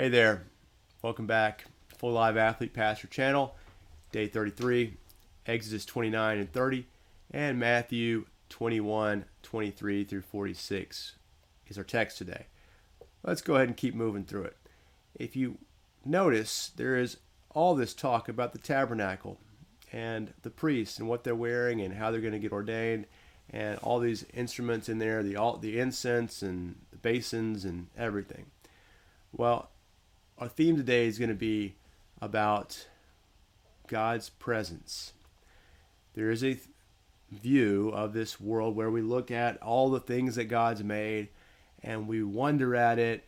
Hey there. Welcome back. Full Live Athlete Pastor Channel, day 33, Exodus 29 and 30, and Matthew 21, 23 through 46 is our text today. Let's go ahead and keep moving through it. If you notice, there is all this talk about the tabernacle and the priests and what they're wearing and how they're going to get ordained and all these instruments in there, the the incense and the basins and everything. Well, our theme today is going to be about God's presence. There is a th- view of this world where we look at all the things that God's made and we wonder at it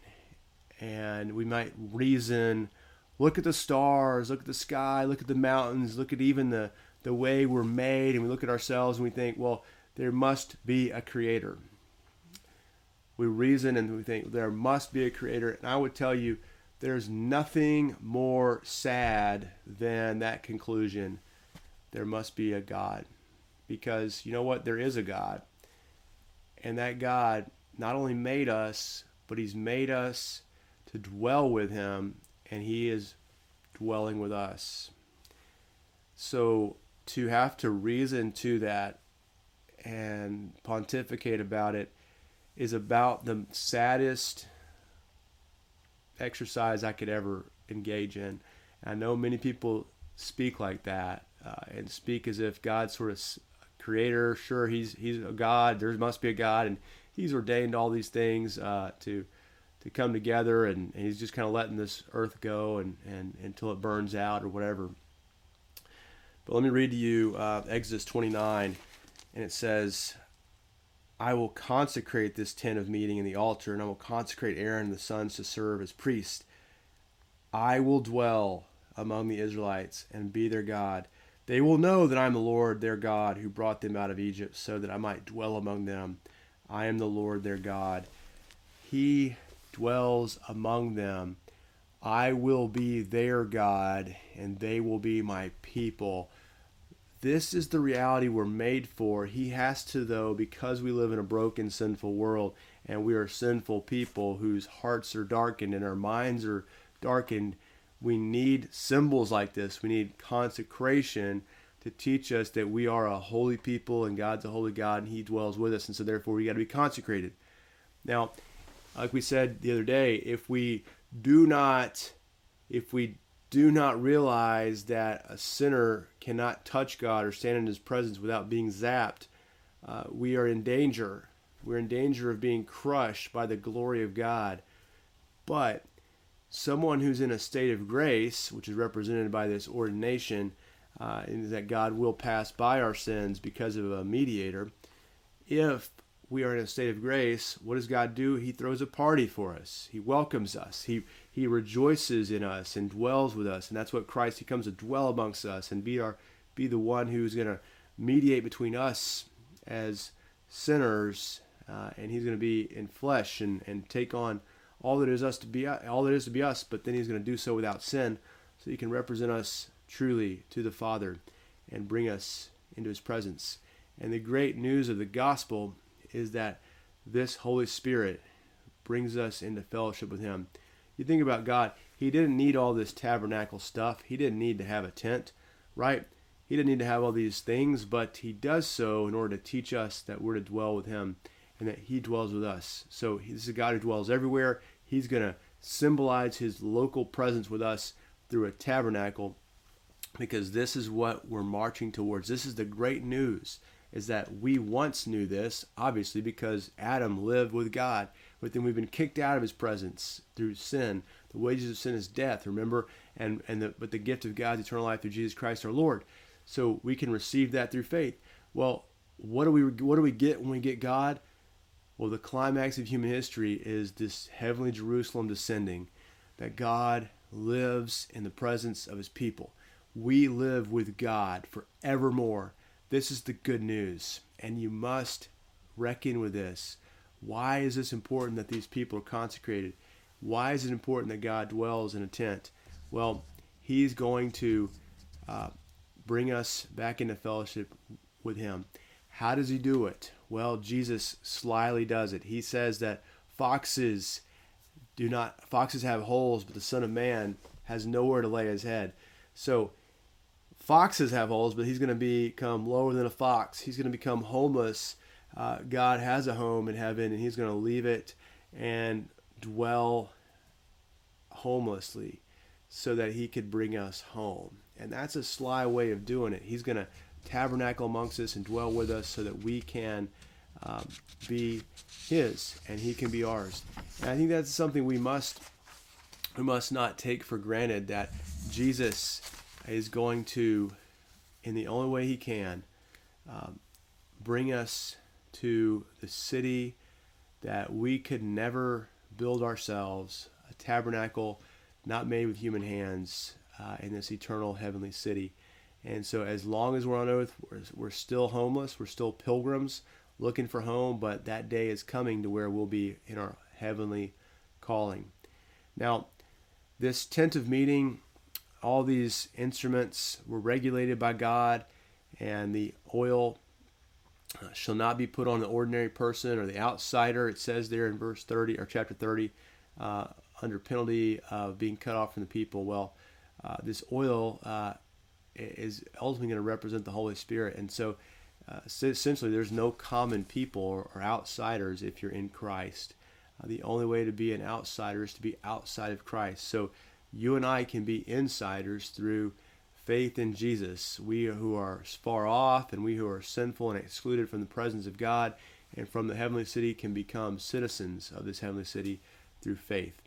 and we might reason look at the stars look at the sky look at the mountains look at even the the way we're made and we look at ourselves and we think well there must be a creator we reason and we think there must be a creator and i would tell you there's nothing more sad than that conclusion. There must be a God. Because you know what? There is a God. And that God not only made us, but He's made us to dwell with Him, and He is dwelling with us. So to have to reason to that and pontificate about it is about the saddest exercise I could ever engage in. I know many people speak like that uh, and speak as if God's sort of creator. Sure, he's he's a God. There must be a God, and he's ordained all these things uh, to to come together, and, and he's just kind of letting this earth go and, and until it burns out or whatever. But let me read to you uh, Exodus 29, and it says, I will consecrate this tent of meeting and the altar, and I will consecrate Aaron and the sons to serve as priests. I will dwell among the Israelites and be their God. They will know that I am the Lord their God who brought them out of Egypt, so that I might dwell among them. I am the Lord their God. He dwells among them. I will be their God, and they will be my people this is the reality we're made for. He has to, though, because we live in a broken, sinful world and we are sinful people whose hearts are darkened and our minds are darkened. We need symbols like this. We need consecration to teach us that we are a holy people and God's a holy God and He dwells with us. And so, therefore, we got to be consecrated. Now, like we said the other day, if we do not, if we do not realize that a sinner cannot touch God or stand in His presence without being zapped, uh, we are in danger. We're in danger of being crushed by the glory of God. But someone who's in a state of grace, which is represented by this ordination, uh, that God will pass by our sins because of a mediator. If we are in a state of grace, what does God do? He throws a party for us. He welcomes us. He he rejoices in us and dwells with us, and that's what Christ. He comes to dwell amongst us and be our be the one who's going to mediate between us as sinners, uh, and he's going to be in flesh and and take on all that is us to be all that is to be us. But then he's going to do so without sin, so he can represent us truly to the Father and bring us into his presence. And the great news of the gospel is that this Holy Spirit brings us into fellowship with Him. You think about God, He didn't need all this tabernacle stuff. He didn't need to have a tent, right? He didn't need to have all these things, but He does so in order to teach us that we're to dwell with Him and that He dwells with us. So He's a God who dwells everywhere. He's going to symbolize His local presence with us through a tabernacle because this is what we're marching towards. This is the great news is that we once knew this, obviously, because Adam lived with God, but then we've been kicked out of his presence through sin. The wages of sin is death, remember? And and the, but the gift of God's eternal life through Jesus Christ our Lord. So we can receive that through faith. Well, what do we what do we get when we get God? Well, the climax of human history is this heavenly Jerusalem descending, that God lives in the presence of his people. We live with God forevermore this is the good news, and you must reckon with this. Why is this important that these people are consecrated? Why is it important that God dwells in a tent? Well, He's going to uh, bring us back into fellowship with Him. How does He do it? Well, Jesus slyly does it. He says that foxes do not foxes have holes, but the Son of Man has nowhere to lay his head. So foxes have holes, but he's going to become lower than a fox. He's going to become homeless. Uh, God has a home in heaven, and he's going to leave it and dwell homelessly so that he could bring us home. And that's a sly way of doing it. He's going to tabernacle amongst us and dwell with us so that we can um, be his and he can be ours. And I think that's something we must we must not take for granted that Jesus is going to, in the only way he can, um, bring us to the city that we could never build ourselves, a tabernacle not made with human hands uh, in this eternal heavenly city. And so, as long as we're on earth, we're, we're still homeless, we're still pilgrims looking for home, but that day is coming to where we'll be in our heavenly calling. Now, this tent of meeting, all these instruments were regulated by God, and the oil shall not be put on the ordinary person or the outsider. It says there in verse 30 or chapter 30, uh, under penalty of being cut off from the people. Well, uh, this oil uh, is ultimately going to represent the Holy Spirit, and so uh, essentially, there's no common people or, or outsiders if you're in Christ. Uh, the only way to be an outsider is to be outside of Christ. So you and I can be insiders through faith in Jesus. We who are far off and we who are sinful and excluded from the presence of God and from the heavenly city can become citizens of this heavenly city through faith.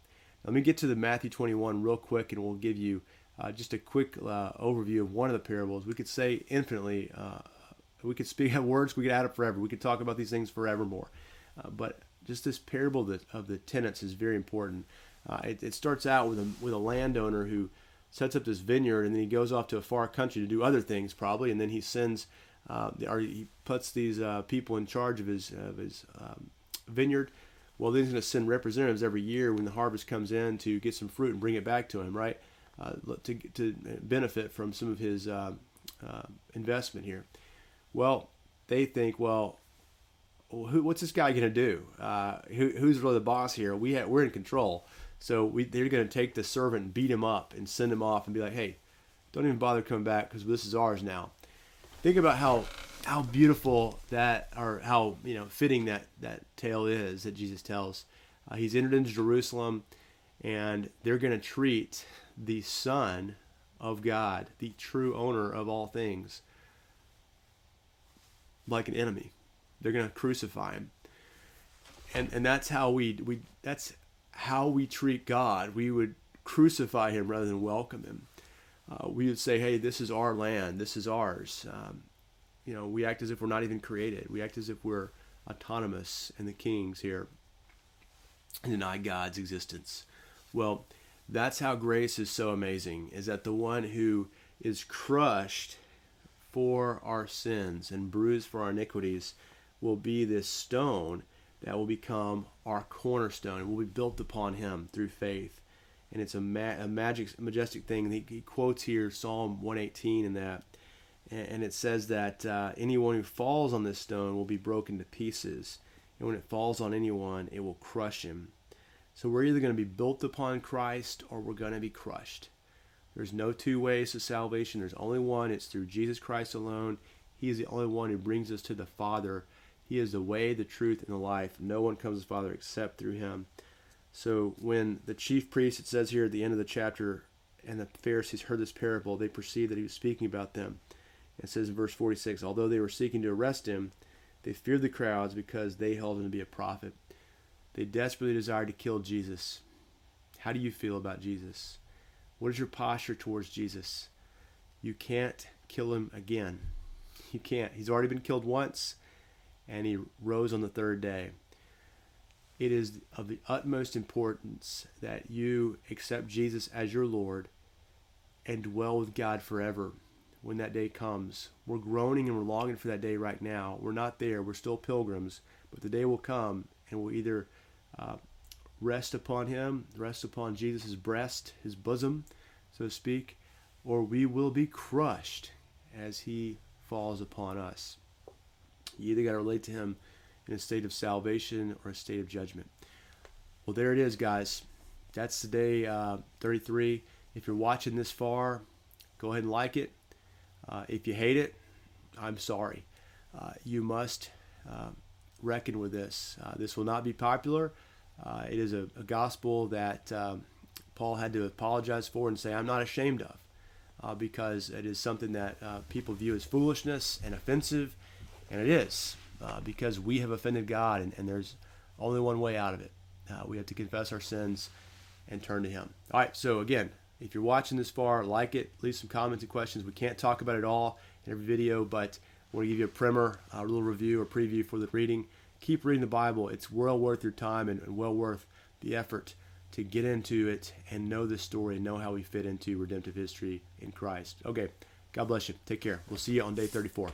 Let me get to the Matthew 21 real quick and we'll give you uh, just a quick uh, overview of one of the parables. We could say infinitely uh, we could speak of words, we could add up forever. We could talk about these things forevermore. Uh, but just this parable of the, of the tenants is very important. Uh, it, it, starts out with a, with a landowner who sets up this vineyard and then he goes off to a far country to do other things probably and then he sends uh, or he puts these uh, people in charge of his, of his um, vineyard well then he's going to send representatives every year when the harvest comes in to get some fruit and bring it back to him right uh, to, to benefit from some of his uh, investment here well, they think, well, who, what's this guy going to do? Uh, who, who's really the boss here? We ha- we're in control. So we, they're going to take the servant and beat him up and send him off and be like, hey, don't even bother coming back because this is ours now. Think about how how beautiful that or how you know fitting that that tale is that Jesus tells. Uh, he's entered into Jerusalem, and they're going to treat the Son of God, the true owner of all things, like an enemy. They're going to crucify him. And and that's how we we that's how we treat God. We would crucify him rather than welcome him. Uh, we would say, "Hey, this is our land. This is ours." Um, you know, we act as if we're not even created. We act as if we're autonomous and the kings here and deny God's existence. Well, that's how grace is so amazing. Is that the one who is crushed for our sins and bruised for our iniquities will be this stone that will become our cornerstone and will be built upon him through faith. And it's a, ma- a magic, majestic thing. He, he, quotes here Psalm 118 in that. And, and it says that uh, anyone who falls on this stone will be broken to pieces. And when it falls on anyone, it will crush him. So we're either going to be built upon Christ or we're going to be crushed. There's no two ways to salvation. There's only one. It's through Jesus Christ alone. He is the only one who brings us to the Father. He is the way, the truth, and the life. No one comes to the Father except through him. So when the chief priest, it says here at the end of the chapter, and the Pharisees heard this parable, they perceived that he was speaking about them. It says in verse 46 Although they were seeking to arrest him, they feared the crowds because they held him to be a prophet. They desperately desired to kill Jesus. How do you feel about Jesus? What is your posture towards Jesus? You can't kill him again. You can't. He's already been killed once, and he rose on the third day. It is of the utmost importance that you accept Jesus as your Lord and dwell with God forever when that day comes. We're groaning and we're longing for that day right now. We're not there. We're still pilgrims, but the day will come and we'll either uh, rest upon him, rest upon Jesus' breast, his bosom, so to speak, or we will be crushed as he falls upon us. You either got to relate to him in a state of salvation or a state of judgment. Well, there it is, guys. that's day uh, 33. If you're watching this far, go ahead and like it. Uh, if you hate it, I'm sorry. Uh, you must uh, reckon with this. Uh, this will not be popular. Uh, it is a, a gospel that um, Paul had to apologize for and say, I'm not ashamed of, because it is something that people view as foolishness and offensive, and it is, uh, because we have offended God, and, and, there's only one way out of it. Uh, we have to confess our sins and turn to Him. All right, so again, if you're watching this far, like it, leave some comments and questions. We can't talk about it all in every video, but I want to give you a primer, a little review or preview for the reading. Keep reading the Bible. It's well worth your time and, well worth the effort to get into it and know the story and know how we fit into redemptive history in Christ. Okay, God bless you. Take care. We'll see you on day 34.